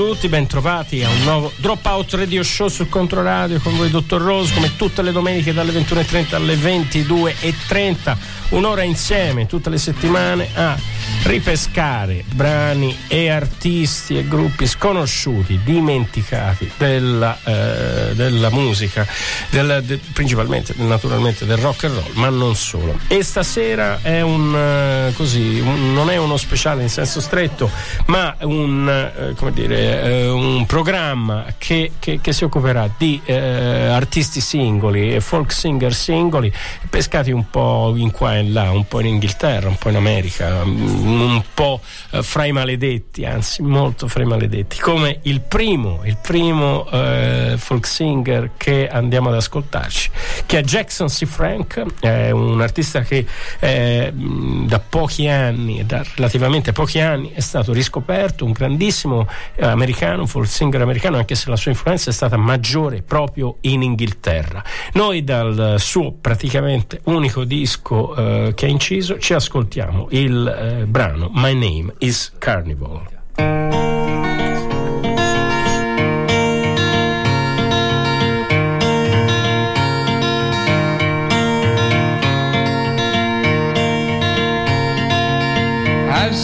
Tutti, bentrovati a un nuovo Dropout Radio Show sul Controradio con voi Dottor Rose come tutte le domeniche dalle 21.30 alle 22.30 un'ora insieme tutte le settimane a ripescare brani e artisti e gruppi sconosciuti, dimenticati della, eh, della musica, del, de, principalmente naturalmente del rock and roll, ma non solo. E stasera è un uh, così, un, non è uno speciale in senso stretto, ma un, uh, come dire, uh, un programma che, che, che, si occuperà di artisti singoli e folk singer singoli, pescati un po' in qua e là, un po' in Inghilterra, un po' in America un po' eh, fra i maledetti, anzi molto fra i maledetti, come il primo, il primo eh, folk singer che andiamo ad ascoltarci, che è Jackson C. Frank, è un artista che eh, da pochi anni, da relativamente pochi anni, è stato riscoperto, un grandissimo eh, americano, folk singer americano, anche se la sua influenza è stata maggiore proprio in Inghilterra. Noi dal suo praticamente unico disco eh, che ha inciso ci ascoltiamo il eh, brano My Name is Carnival.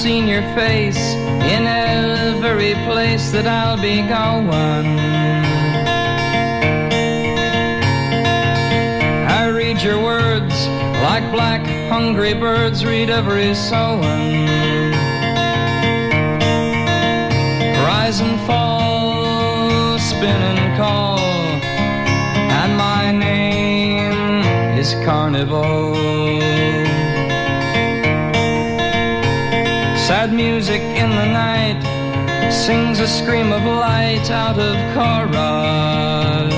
Seen your face in every place that I'll be going. I read your words like black hungry birds read every sowing. Rise and fall, spin and call, and my name is Carnival. Music in the night sings a scream of light out of chorus.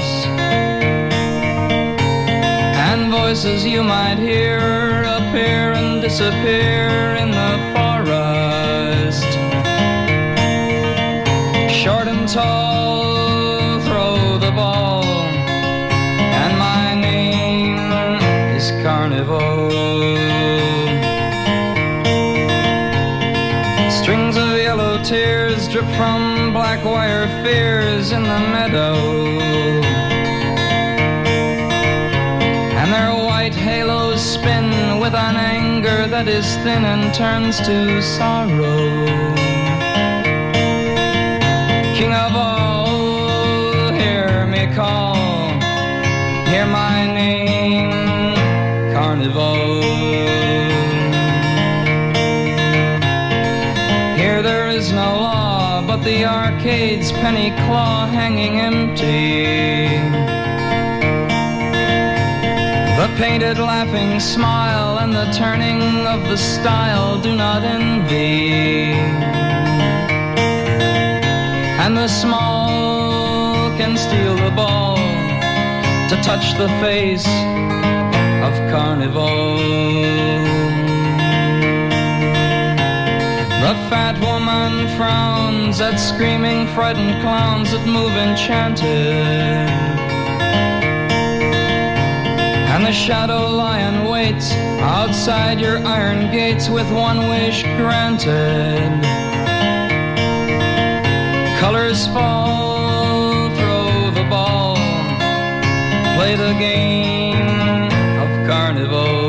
And voices you might hear appear and disappear in the from black wire fears in the meadow. And their white halos spin with an anger that is thin and turns to sorrow. King of all, the arcade's penny claw hanging empty. The painted laughing smile and the turning of the style do not envy. And the small can steal the ball to touch the face of carnival. Woman frowns at screaming, frightened clowns that move enchanted. And the shadow lion waits outside your iron gates with one wish granted. Colors fall, throw the ball, play the game of carnival.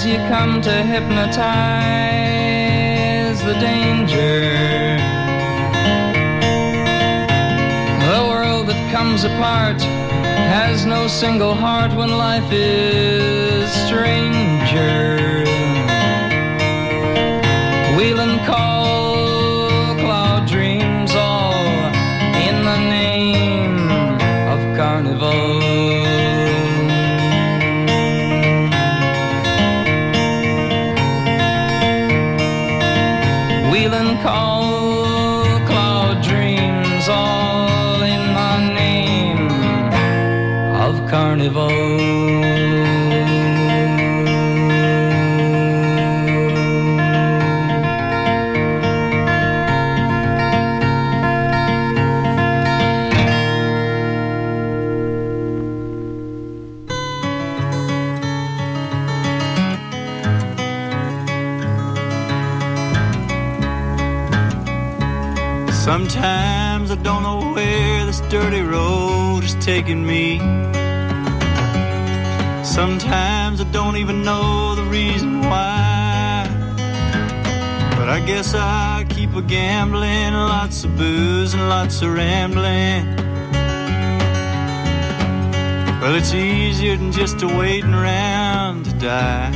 Size, you come to hypnotize the danger The world that comes apart has no single heart when life is stranger. Wheel and call, cloud dreams all in the name of carnival. Taking me. Sometimes I don't even know the reason why. But I guess I keep a gambling, lots of booze and lots of rambling. Well, it's easier than just waiting around to die.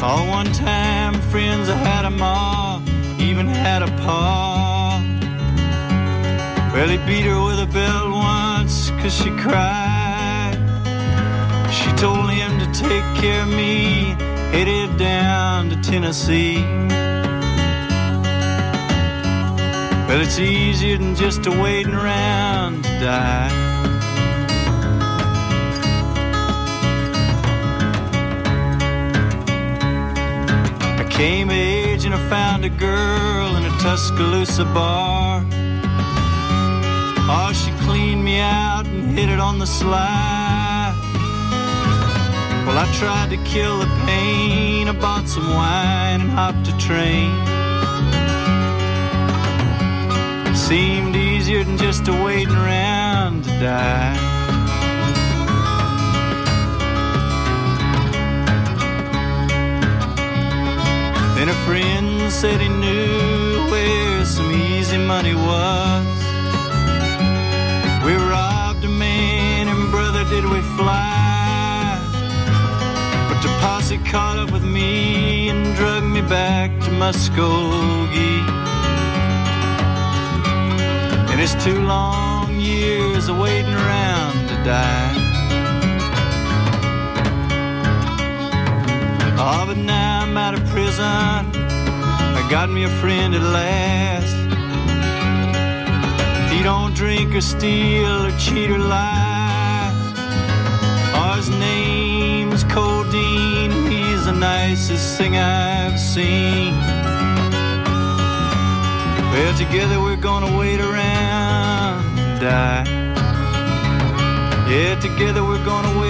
All one time friends, I had a ma, even had a pa. Well, he beat her with a belt once, cause she cried. She told him to take care of me, headed down to Tennessee. Well, it's easier than just a waiting around to die. I came of age and I found a girl in a Tuscaloosa bar. Cleaned me out and hit it on the sly. Well, I tried to kill the pain. I bought some wine and hopped a train. It Seemed easier than just a waiting around to die. Then a friend said he knew where some easy money was. We fly. But the posse caught up with me and drug me back to Muskogee. And it's two long years of waiting around to die. Oh, but now I'm out of prison. I got me a friend at last. He don't drink or steal or cheat or lie. Nicest thing I've seen. Well, together we're gonna wait around and die. Yeah, together we're gonna wait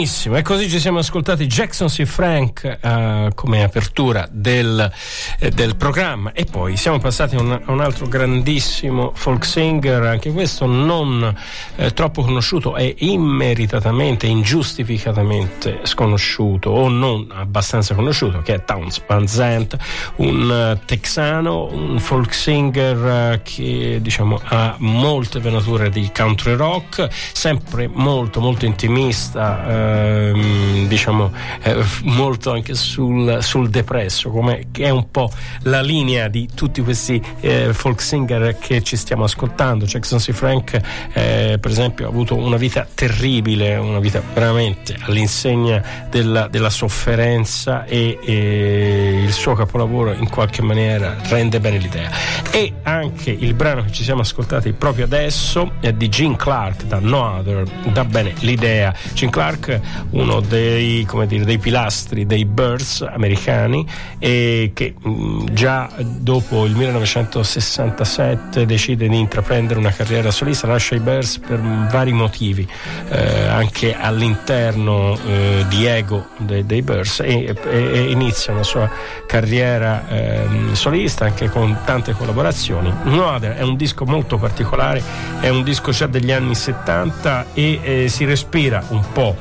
Tênis. Benissimo, e così ci siamo ascoltati Jackson C. Frank uh, come apertura del, eh, del, programma e poi siamo passati a un, a un, altro grandissimo folk singer, anche questo non eh, troppo conosciuto e immeritatamente, ingiustificatamente sconosciuto o non abbastanza conosciuto, che è Towns Van Zandt, un uh, texano, un folk singer uh, che diciamo ha molte venature di country rock, sempre molto molto intimista ehm, diciamo eh, molto anche sul, sul, depresso, come che è un po' la linea di tutti questi eh, folk singer che ci stiamo ascoltando. Jackson C. Frank, eh, per esempio, ha avuto una vita terribile, una vita veramente all'insegna della, della sofferenza e, e il suo capolavoro in qualche maniera rende bene l'idea. E anche il brano che ci siamo ascoltati proprio adesso è di Gene Clark da No Other, dà bene l'idea. Gene Clark uno dei, dire, dei pilastri dei Birds americani e che mh, già dopo il 1967 decide di intraprendere una carriera solista, lascia i Birds per vari motivi, eh, anche all'interno eh, di ego dei, dei Birds e, e, e, inizia una sua carriera eh, solista anche con tante collaborazioni. No Other è un disco molto particolare, è un disco già degli anni 70 e eh, si respira un po'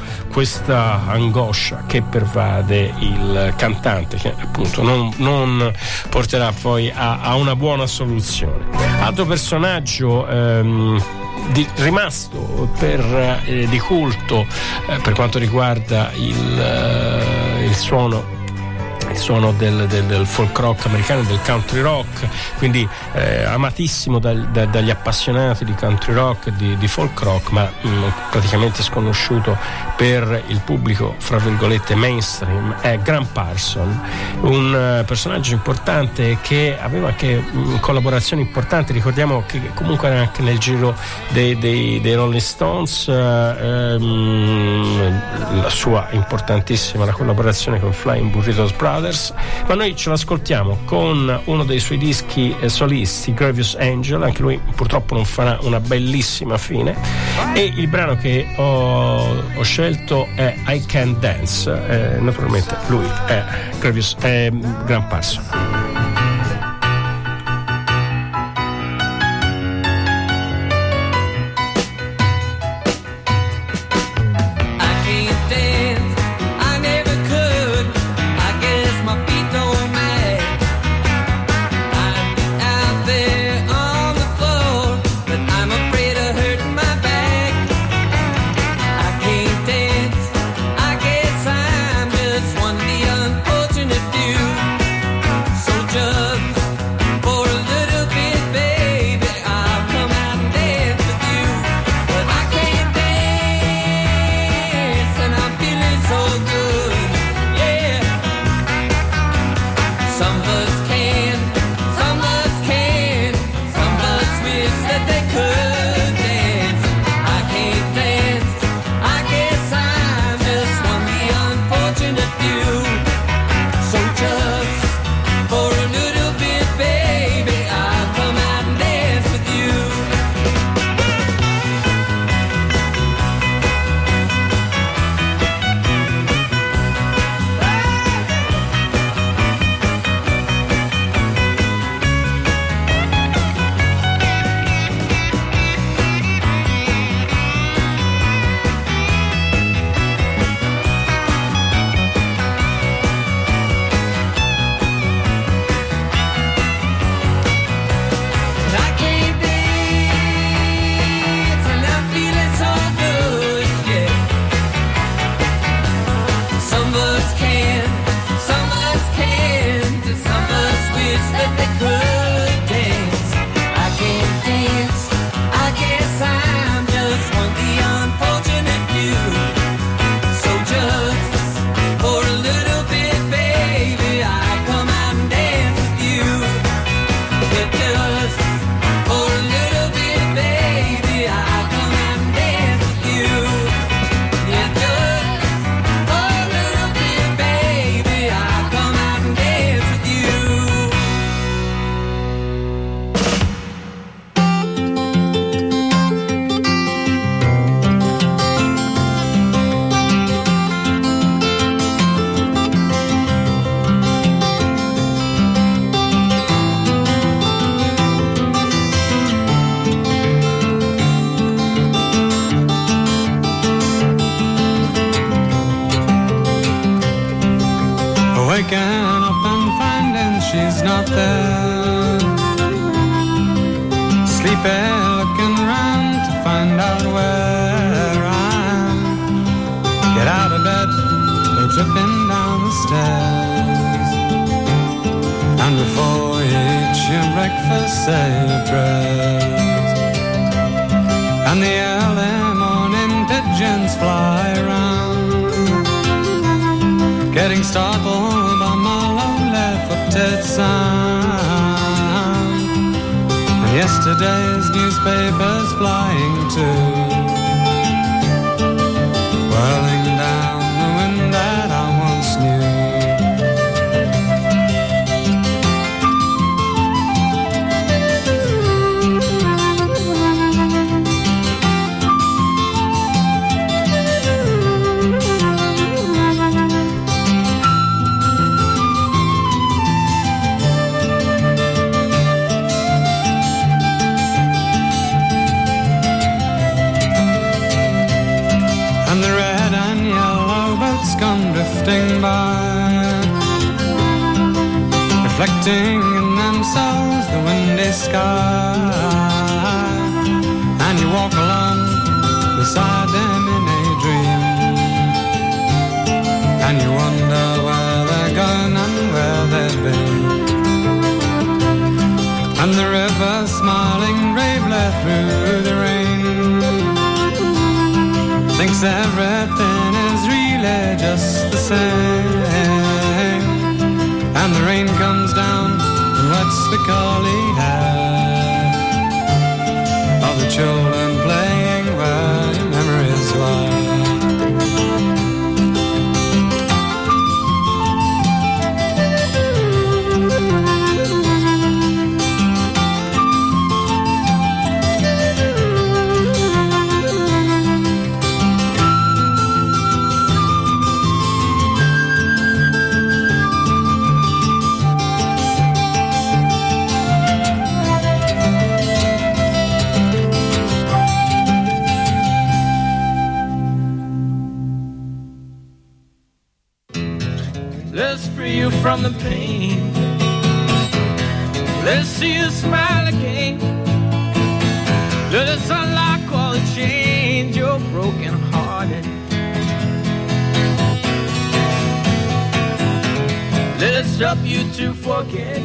questa angoscia che pervade il cantante, che appunto non, non porterà poi a, a, una buona soluzione. Altro personaggio. Ehm, di, rimasto per, eh, di culto eh, per quanto riguarda il, eh, il suono il suono del, del, del, folk rock americano, del country rock, quindi eh, amatissimo dal, da, dagli appassionati di country rock di, di, folk rock, ma mh, mm, praticamente sconosciuto per il pubblico, fra virgolette, mainstream, è Grant Parson, un uh, personaggio importante che aveva anche mh, mm, collaborazioni importanti, ricordiamo che comunque era anche nel giro dei, dei, dei Rolling Stones, uh, um, la sua importantissima la collaborazione con Flying Burritos Brothers, Brothers, ma noi ce l'ascoltiamo con uno dei suoi dischi eh, solisti, Gravious Angel, anche lui purtroppo non farà una bellissima fine, e il brano che ho, ho scelto è I Can Dance, eh, naturalmente lui è Gravious, è Grant Parson. Reflecting in themselves the windy sky. And you walk along beside them in a dream, and you wonder where they're gone and where they've been. And the river smiling bravely through the rain thinks everything is really just the same. Rain comes down and wets the curly hair of the children see you smile again. Let us unlock all the chains you're broken hearted. Let us help you to forget.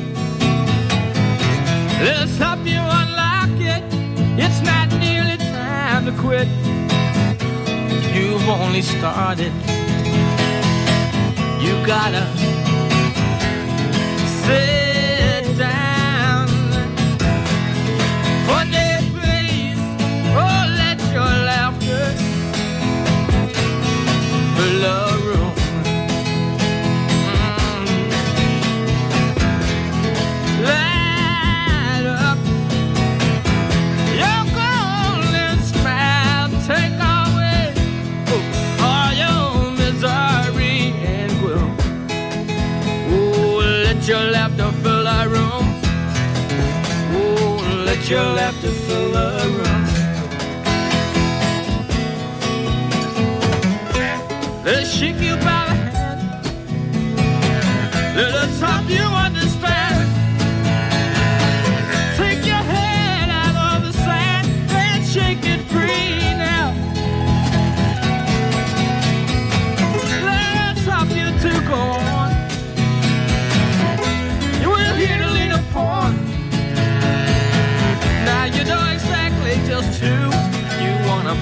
Let us help you unlock it. It's not nearly time to quit. You've only started. You gotta sit One day you're left to fill a room. The shake you by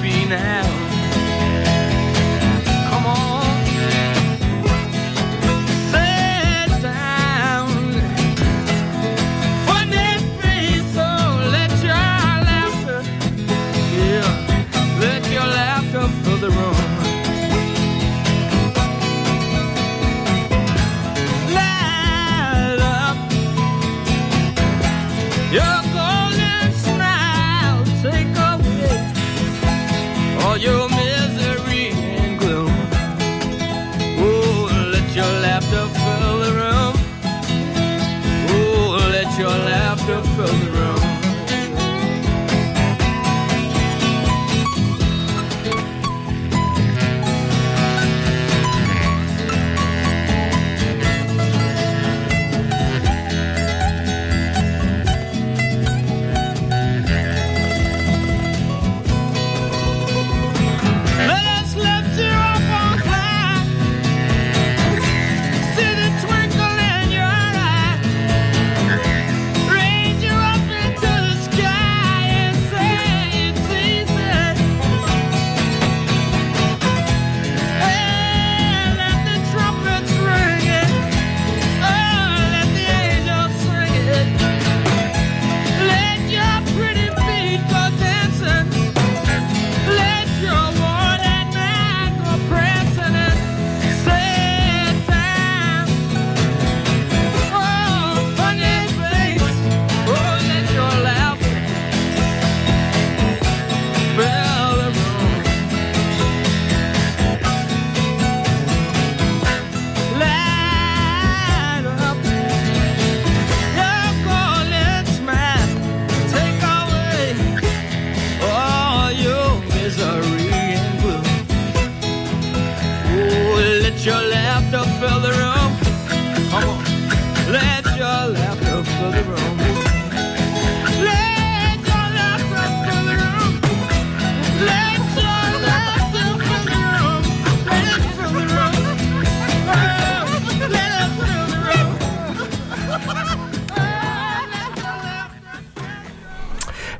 Being out. stuff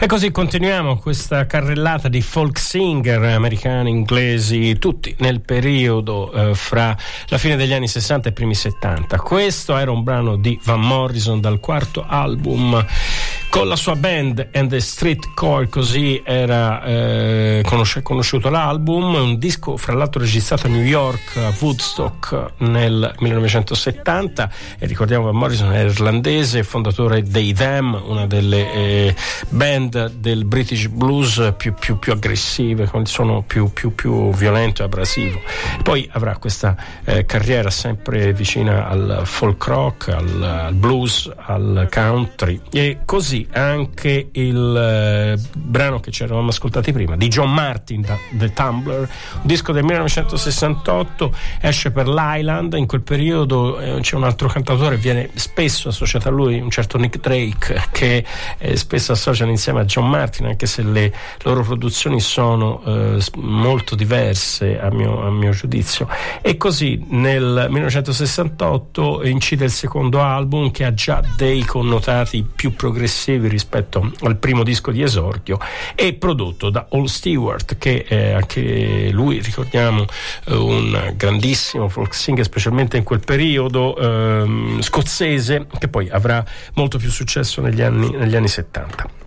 E così continuiamo questa carrellata di folk singer americani, inglesi, tutti nel periodo eh, fra la fine degli anni 60 e i primi 70. Questo era un brano di Van Morrison dal quarto album con la sua band and the Street Core, così era eh, conosci- conosciuto l'album, un disco fra l'altro registrato a New York, a Woodstock nel 1970 e ricordiamo che Morrison è irlandese, fondatore dei Them, una delle eh, band del British Blues più, più, più aggressive, con il suono più, più, più violento e abrasivo. Poi avrà questa eh, carriera sempre vicina al folk rock, al, al blues, al country. E così anche il eh, brano che ci eravamo ascoltati prima di John Martin da The Tumbler, un disco del 1968, esce per l'Island, in quel periodo eh, c'è un altro cantatore, viene spesso associato a lui, un certo Nick Drake, che eh, spesso associano insieme a John Martin, anche se le loro produzioni sono eh, molto diverse a mio, a mio giudizio. E così nel 1968 incide il secondo album che ha già dei connotati più progressivi successivi rispetto al primo disco di esordio e prodotto da All Stewart che è anche lui ricordiamo eh, un grandissimo folk singer specialmente in quel periodo ehm, scozzese che poi avrà molto più successo negli anni, negli anni 70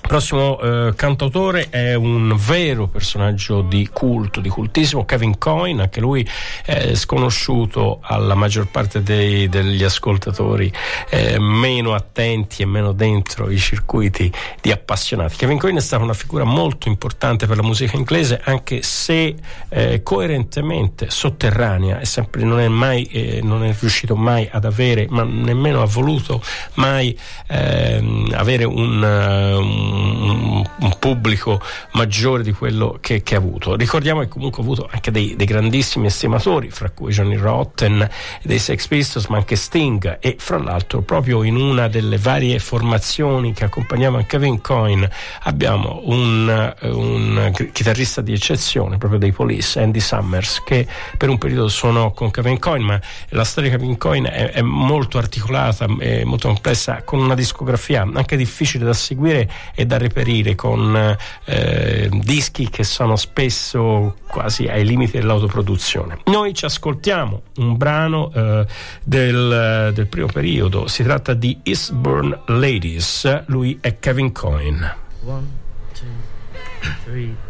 prossimo eh, cantautore è un vero personaggio di culto, di cultissimo, Kevin Coyne, anche lui è sconosciuto alla maggior parte dei, degli ascoltatori eh, meno attenti e meno dentro i circuiti di appassionati. Kevin Coyne è stata una figura molto importante per la musica inglese, anche se eh, coerentemente sotterranea e sempre non è mai eh, non è riuscito mai ad avere, ma nemmeno ha voluto mai ehm, avere un, un un, pubblico maggiore di quello che, che, ha avuto. Ricordiamo che comunque ha avuto anche dei, dei grandissimi estimatori, fra cui Johnny Rotten, dei Sex Pistols, ma anche Sting e fra l'altro proprio in una delle varie formazioni che accompagnavano Kevin Coyne abbiamo un, un chitarrista di eccezione, proprio dei Police, Andy Summers, che per un periodo suonò con Kevin Coyne, ma la storia di Kevin Coyne è, è molto articolata, è molto complessa, con una discografia anche difficile da seguire e da reperire con eh, dischi che sono spesso quasi ai limiti dell'autoproduzione. Noi ci ascoltiamo un brano eh, del, del, primo periodo, si tratta di Eastbourne Ladies, lui è Kevin Coyne. One, two, three.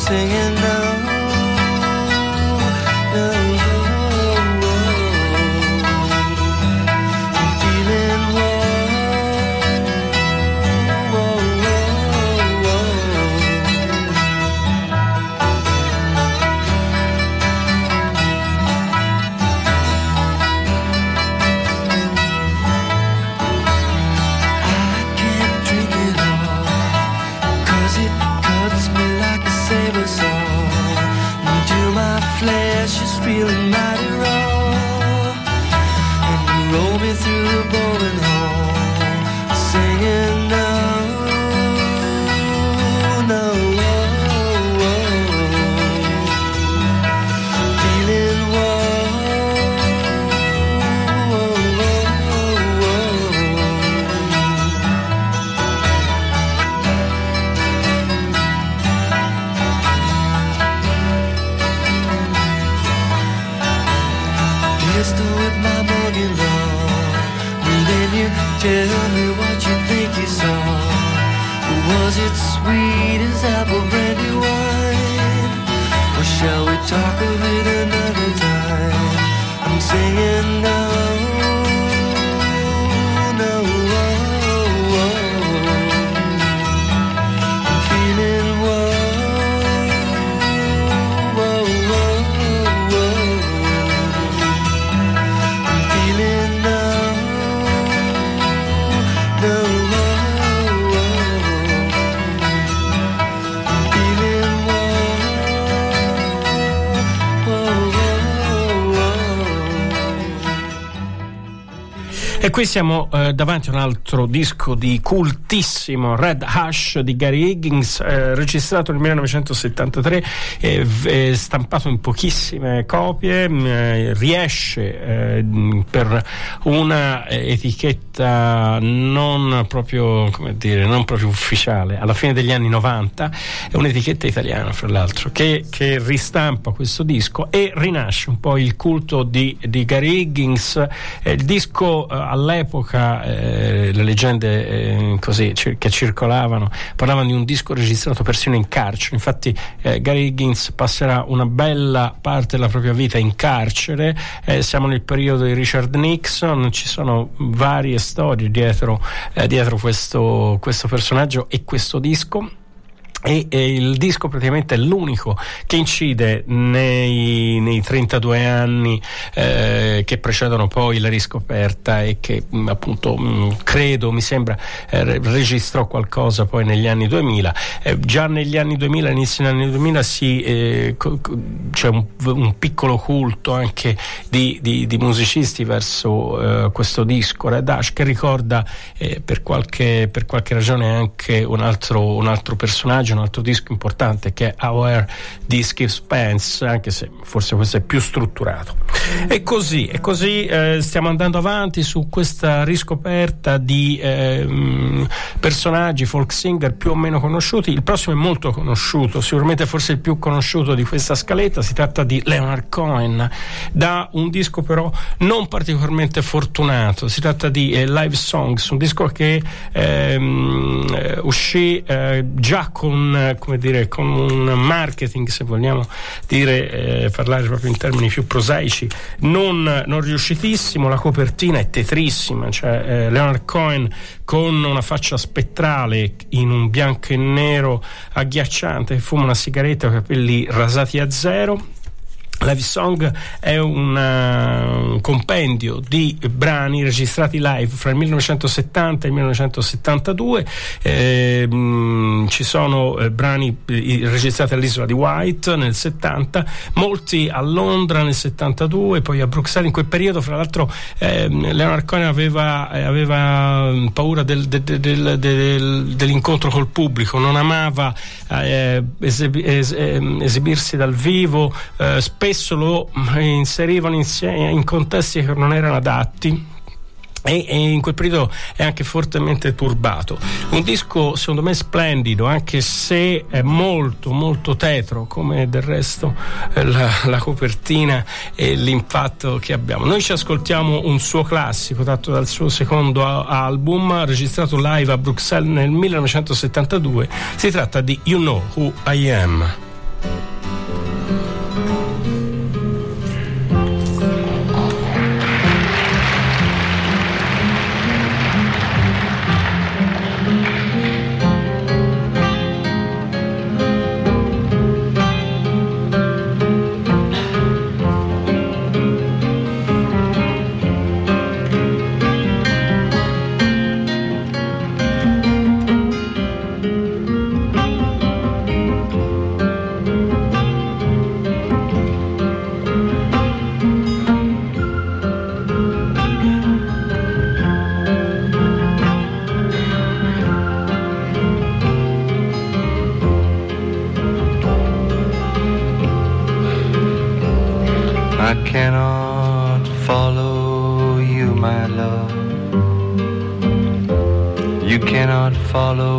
Singing now. E qui siamo eh, davanti a un altro disco di cultissimo Red Hush di Gary Higgins, eh, registrato nel 1973, eh, stampato in pochissime copie, mh, eh, riesce eh, per una etichetta non proprio, dire, non proprio ufficiale, alla fine degli anni 90, è un'etichetta italiana fra l'altro, che, che ristampa questo disco e rinasce un po' il culto di, di Gary Higgins. Eh, il disco all'epoca, eh, le leggende eh, così cir- che circolavano, parlavano di un disco registrato persino in carcere. Infatti eh, Gary Higgins passerà una bella parte della propria vita in carcere. Eh, siamo nel periodo di Richard Nixon, ci sono varie storie dietro, eh, dietro questo, questo personaggio e questo disco. E, e il disco praticamente è l'unico che incide nei, nei 32 anni eh, che precedono poi la riscoperta e che mh, appunto mh, credo, mi sembra, eh, re- registrò qualcosa poi negli anni 2000. Eh, già negli anni 2000, inizio degli anni 2000, si, eh, c'è un, un piccolo culto anche di, di- di musicisti verso eh, questo disco, Red Ash, che ricorda eh, per, qualche, per qualche ragione anche un altro, un altro personaggio un altro disco importante che è Our di Skip Spence, anche se forse questo è più strutturato. E così, e così eh, stiamo andando avanti su questa riscoperta di eh, personaggi folk singer più o meno conosciuti. Il prossimo è molto conosciuto, sicuramente forse il più conosciuto di questa scaletta. Si tratta di Leonard Cohen, da un disco però non particolarmente fortunato. Si tratta di eh, Live Songs, un disco che ehm, eh, uscì eh, già con, come dire, con un marketing, se vogliamo dire, eh, parlare proprio in termini più prosaici, non, non riuscitissimo. La copertina è tetrissima, cioè eh, Leonard Cohen con una faccia spettrale in un bianco e nero agghiacciante che fuma una sigaretta, capelli rasati a zero Live Song è una, un compendio di brani registrati live fra il 1970 e il 1972. Eh, mh, ci sono eh, brani eh, registrati all'isola di White nel 70, molti a Londra nel 72, poi a Bruxelles. In quel periodo, fra l'altro, eh, Leonard Cohen aveva, eh, aveva mm, paura del, del, del, dell'incontro col pubblico, non amava eh, esebi- es- ehm, esibirsi dal vivo. spesso spesso lo inserivano in, in contesti che non erano adatti e, in quel periodo è anche fortemente turbato. Un disco secondo me splendido, anche se è molto molto tetro, come del resto eh, la, la, copertina e l'impatto che abbiamo. Noi ci ascoltiamo un suo classico tratto dal suo secondo album, registrato live a Bruxelles nel 1972. Si tratta di You Know Who I Am. follow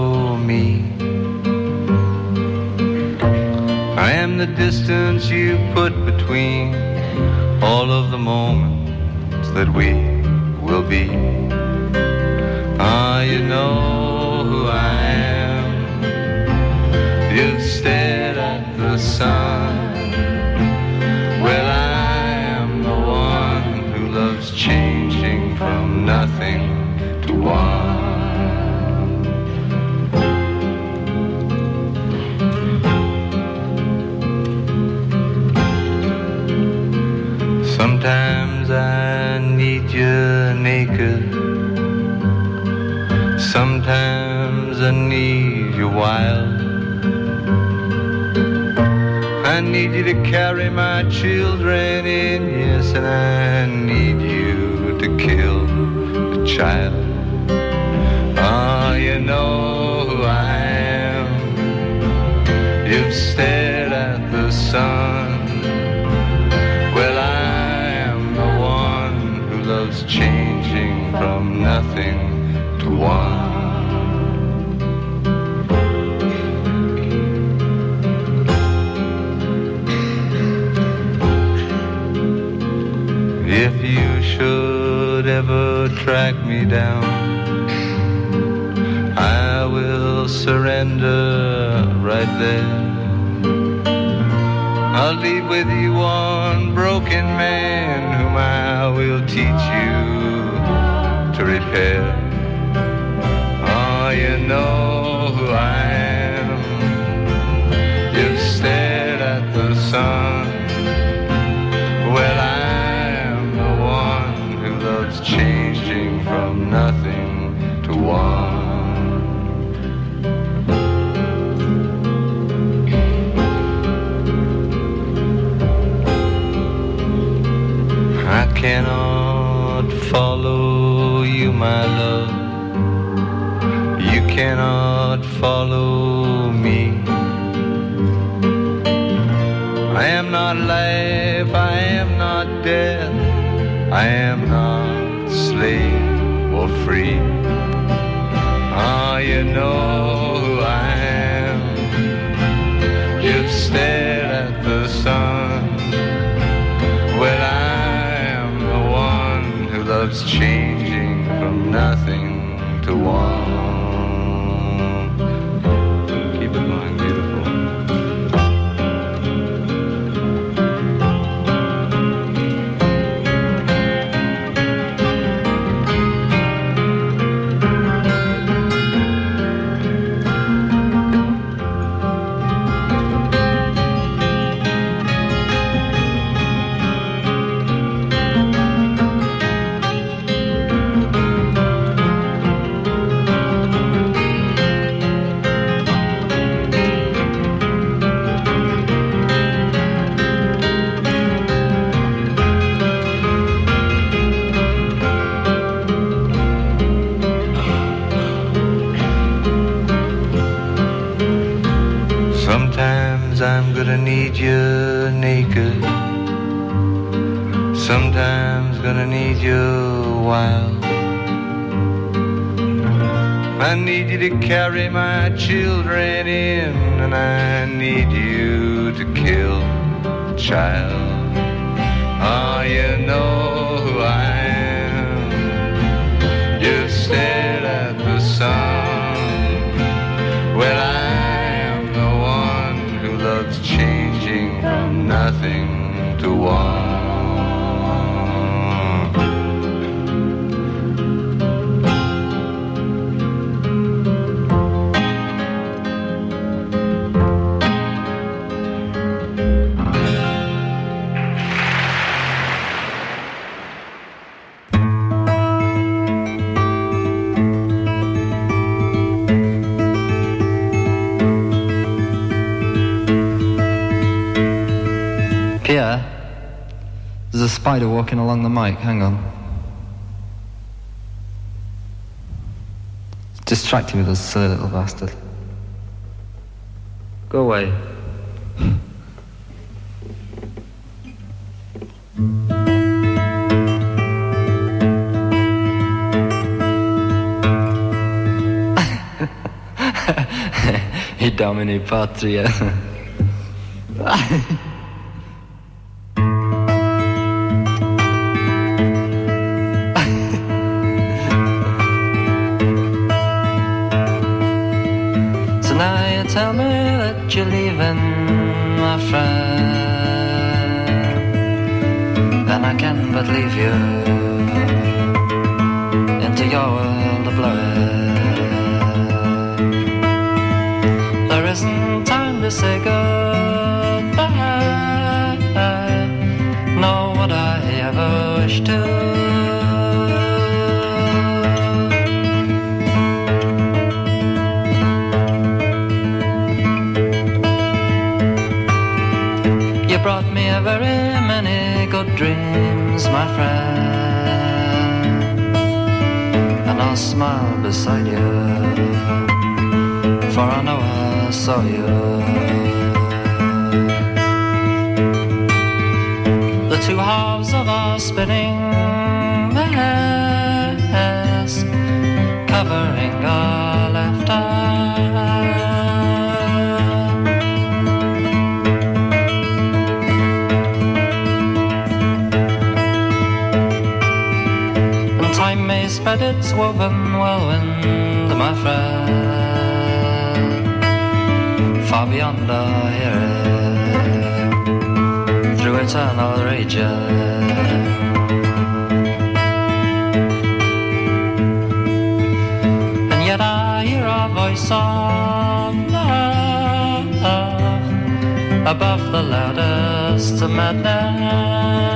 If you should ever track me down, I will surrender right there. I'll leave with you one broken man whom I will teach you to repair. Oh, you know. I cannot follow you, my love. You cannot follow. times change. To carry my children in, and I need you spider walking along the mic. Hang on. It's distracting me, this silly little bastard. Go away. I domini patria. Tell me that you're leaving, my friend. Then I can but leave you into your world of blowing. There isn't time to say goodbye, nor would I ever wish to. Dreams, my friend. And I'll smile beside you, for I know I saw you. The two halves of our spinning mess covering our its woven whirlwind, my friend, far beyond our hearing, through eternal region. And yet I hear a voice of love above the loudest madness.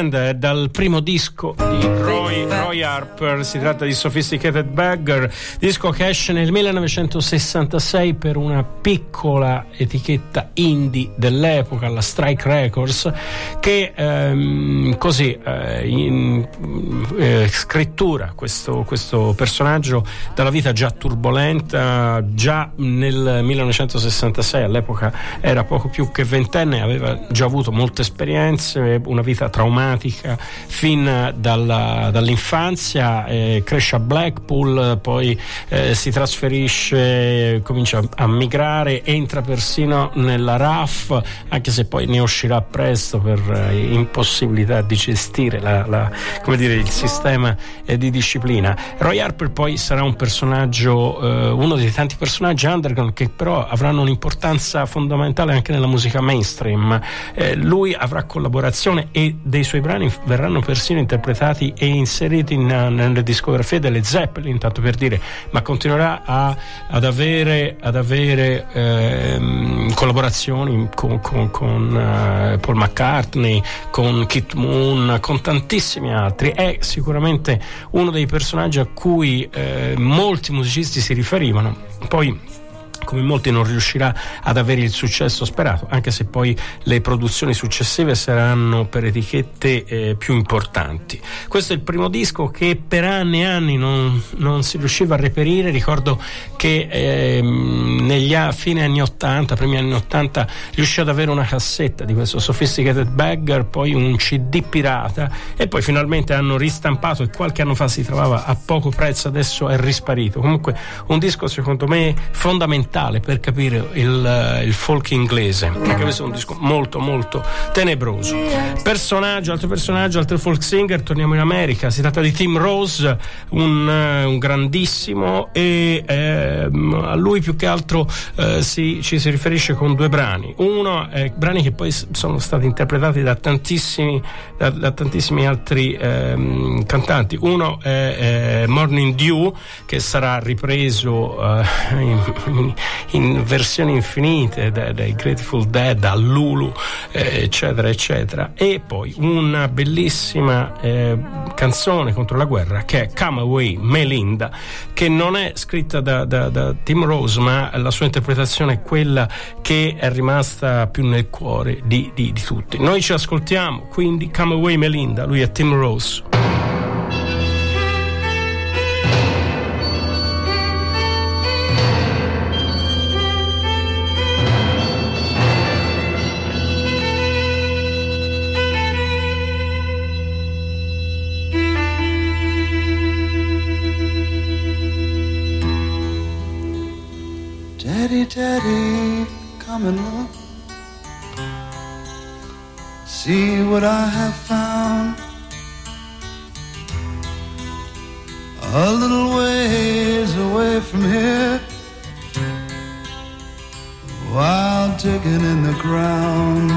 Friend è dal primo disco di Roy, Roy Harper, si tratta di Sophisticated Beggar, disco che esce nel 1966 per una piccola etichetta indie dell'epoca, la Strike Records, che ehm, così eh, in, eh, scrittura questo, questo personaggio dalla vita già turbolenta, già nel 1966 all'epoca era poco più che ventenne, aveva già avuto molte esperienze, una vita traumatica fin dalla, dall'infanzia, eh, cresce a Blackpool, poi eh, si trasferisce, comincia a, migrare, entra persino nella RAF, anche se poi ne uscirà presto per eh, impossibilità di gestire la, la, dire, il sistema eh, di disciplina. Roy Harper poi sarà un personaggio, eh, uno dei tanti personaggi underground che però avranno un'importanza fondamentale anche nella musica mainstream. Lui avrà collaborazione e dei suoi brani verranno persino interpretati e inseriti in, nelle discografie delle Zeppelin, tanto per dire, ma continuerà a, ad avere, ad avere ehm, collaborazioni con, con, con uh, Paul McCartney, con Kit Moon, con tantissimi altri. È sicuramente uno dei personaggi a cui eh, molti musicisti si riferivano. Poi come molti non riuscirà ad avere il successo sperato, anche se poi le produzioni successive saranno per etichette eh, più importanti. Questo è il primo disco che per anni e anni non, non si riusciva a reperire, ricordo che eh, negli a, fine anni 80, primi anni 80, riuscì ad avere una cassetta di questo Sophisticated Bagger, poi un CD pirata e poi finalmente hanno ristampato e qualche anno fa si trovava a poco prezzo, adesso è risparito. Comunque un disco secondo me fondamentale per capire il, il, folk inglese, anche questo è un disco molto molto tenebroso. Personaggio, altro personaggio, altro folk singer, torniamo in America, si tratta di Tim Rose, un, un grandissimo e eh, a lui più che altro eh, si, ci si riferisce con due brani. Uno è brani che poi sono stati interpretati da tantissimi, da, da tantissimi altri eh, cantanti. Uno è, è, Morning Dew che sarà ripreso in, in in versioni infinite dai, Grateful Dead a Lulu eh, eccetera eccetera. E poi una bellissima eh, canzone contro la guerra che è Come Away Melinda che non è scritta da, da, da Tim Rose ma la sua interpretazione è quella che è rimasta più nel cuore di, di, di tutti. Noi ci ascoltiamo quindi Come Away Melinda lui è Tim Rose Daddy, come and look. See what I have found. A little ways away from here. While digging in the ground.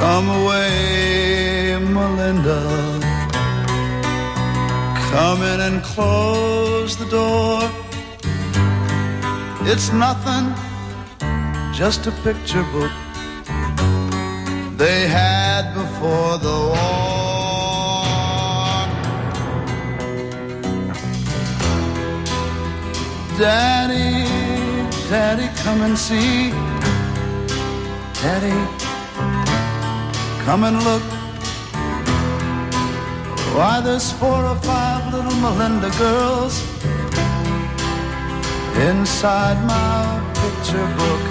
Come away, Melinda. Come in and close the door. It's nothing, just a picture book they had before the war. Daddy Daddy, come and see. Daddy, come and look. Why, there's four or five little Melinda girls inside my picture book.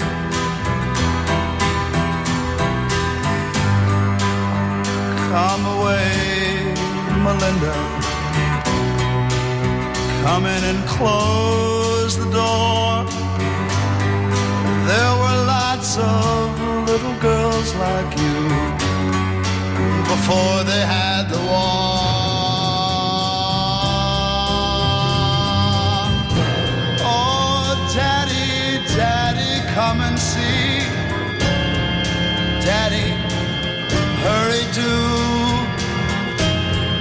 Come away, Melinda. Come in and close the door. There were lots of little girls like you before they had the war. And see. Daddy, hurry do.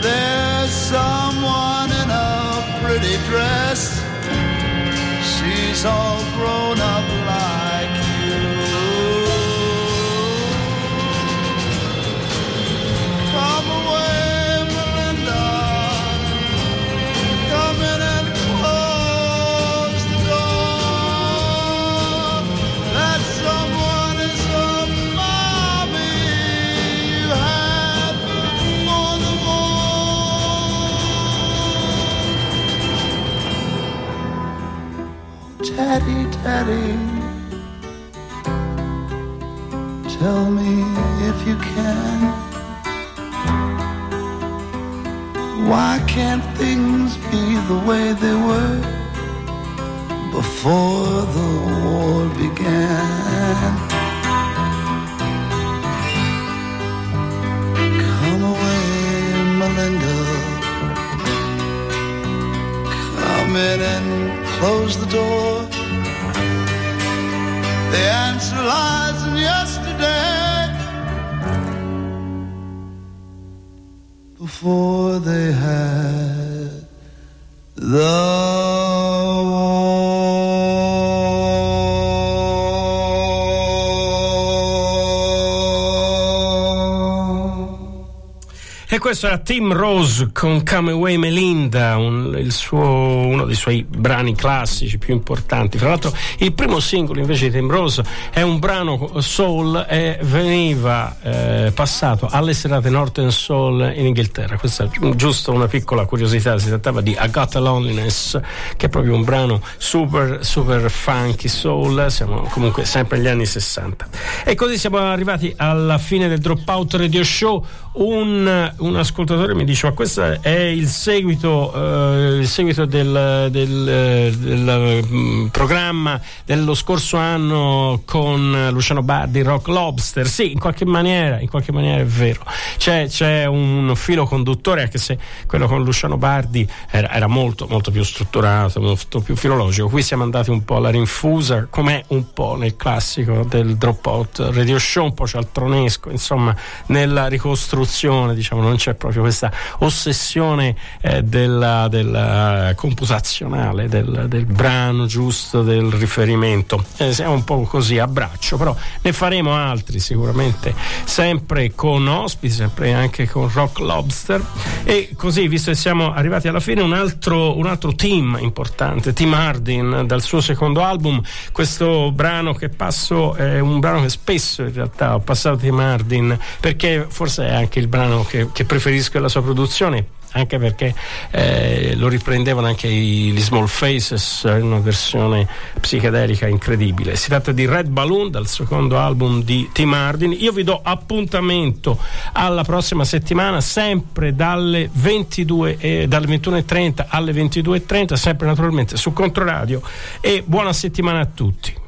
There's someone in a pretty dress. She's all grown Daddy, Daddy, tell me if you can. Why can't things be the way they were before the war began? Come away, Melinda. Come in and close the door. Questo era Tim Rose con Come Away Melinda, un- suo- uno dei suoi brani classici più importanti. Fra l'altro, il primo singolo invece di Tim Rose è un brano soul e veniva eh, passato alle serate Northern Soul in Inghilterra. Questa è giusto una piccola curiosità. Si trattava di I Got a Loneliness, che è proprio un brano super, super funky soul. Siamo comunque sempre negli anni 60. E così siamo arrivati alla fine del Dropout Radio Show. Un, un ascoltatore mi dice: Ma questo è il seguito, eh, il seguito del, del, del, mm, programma dello scorso anno con Luciano Bardi, Rock Lobster. Sì, in qualche maniera, in qualche maniera è vero. C'è, c'è un filo conduttore, anche se quello con Luciano Bardi era, era molto, molto più strutturato, molto più filologico. Qui siamo andati un po' alla rinfusa, come un po' nel classico del Dropout Radio Show, un po' cialtronesco, insomma, nella ricostruzione, diciamo, non c'è proprio questa ossessione eh, della, della computazionale, del, del brano giusto, del riferimento. Eh, siamo un po' così a braccio, però ne faremo altri sicuramente, sempre con ospiti, sempre anche con Rock Lobster. E così, visto che siamo arrivati alla fine, un altro, un altro team importante, Tim Hardin, dal suo secondo album, questo brano che passo è un brano che spesso in realtà ho passato Tim Hardin, perché forse è anche il brano che, che preferisco della sua produzione anche perché eh, lo riprendevano anche i, gli Small Faces in una versione psichedelica incredibile. Si tratta di Red Balloon dal secondo album di Tim Hardin. Io vi do appuntamento alla prossima settimana, sempre dalle 22 e, dalle 21.30 alle 22.30, sempre naturalmente su Controradio e buona settimana a tutti.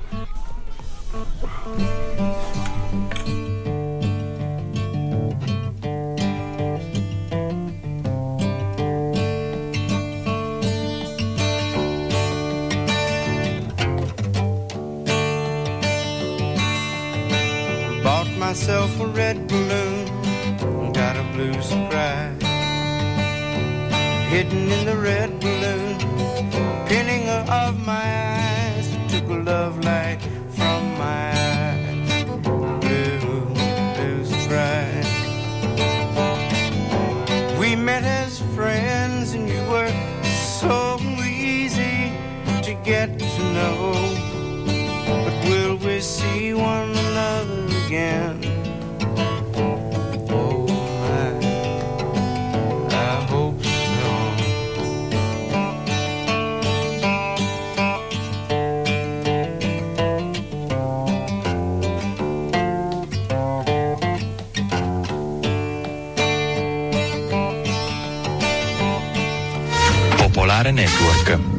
Myself a red balloon, got a blue surprise. Hidden in the red balloon, pinning of my eyes, took a love light from my eyes. Blue, blue surprise. We met as friends, and you were so easy to get to know. Again. Oh. Popolare Network.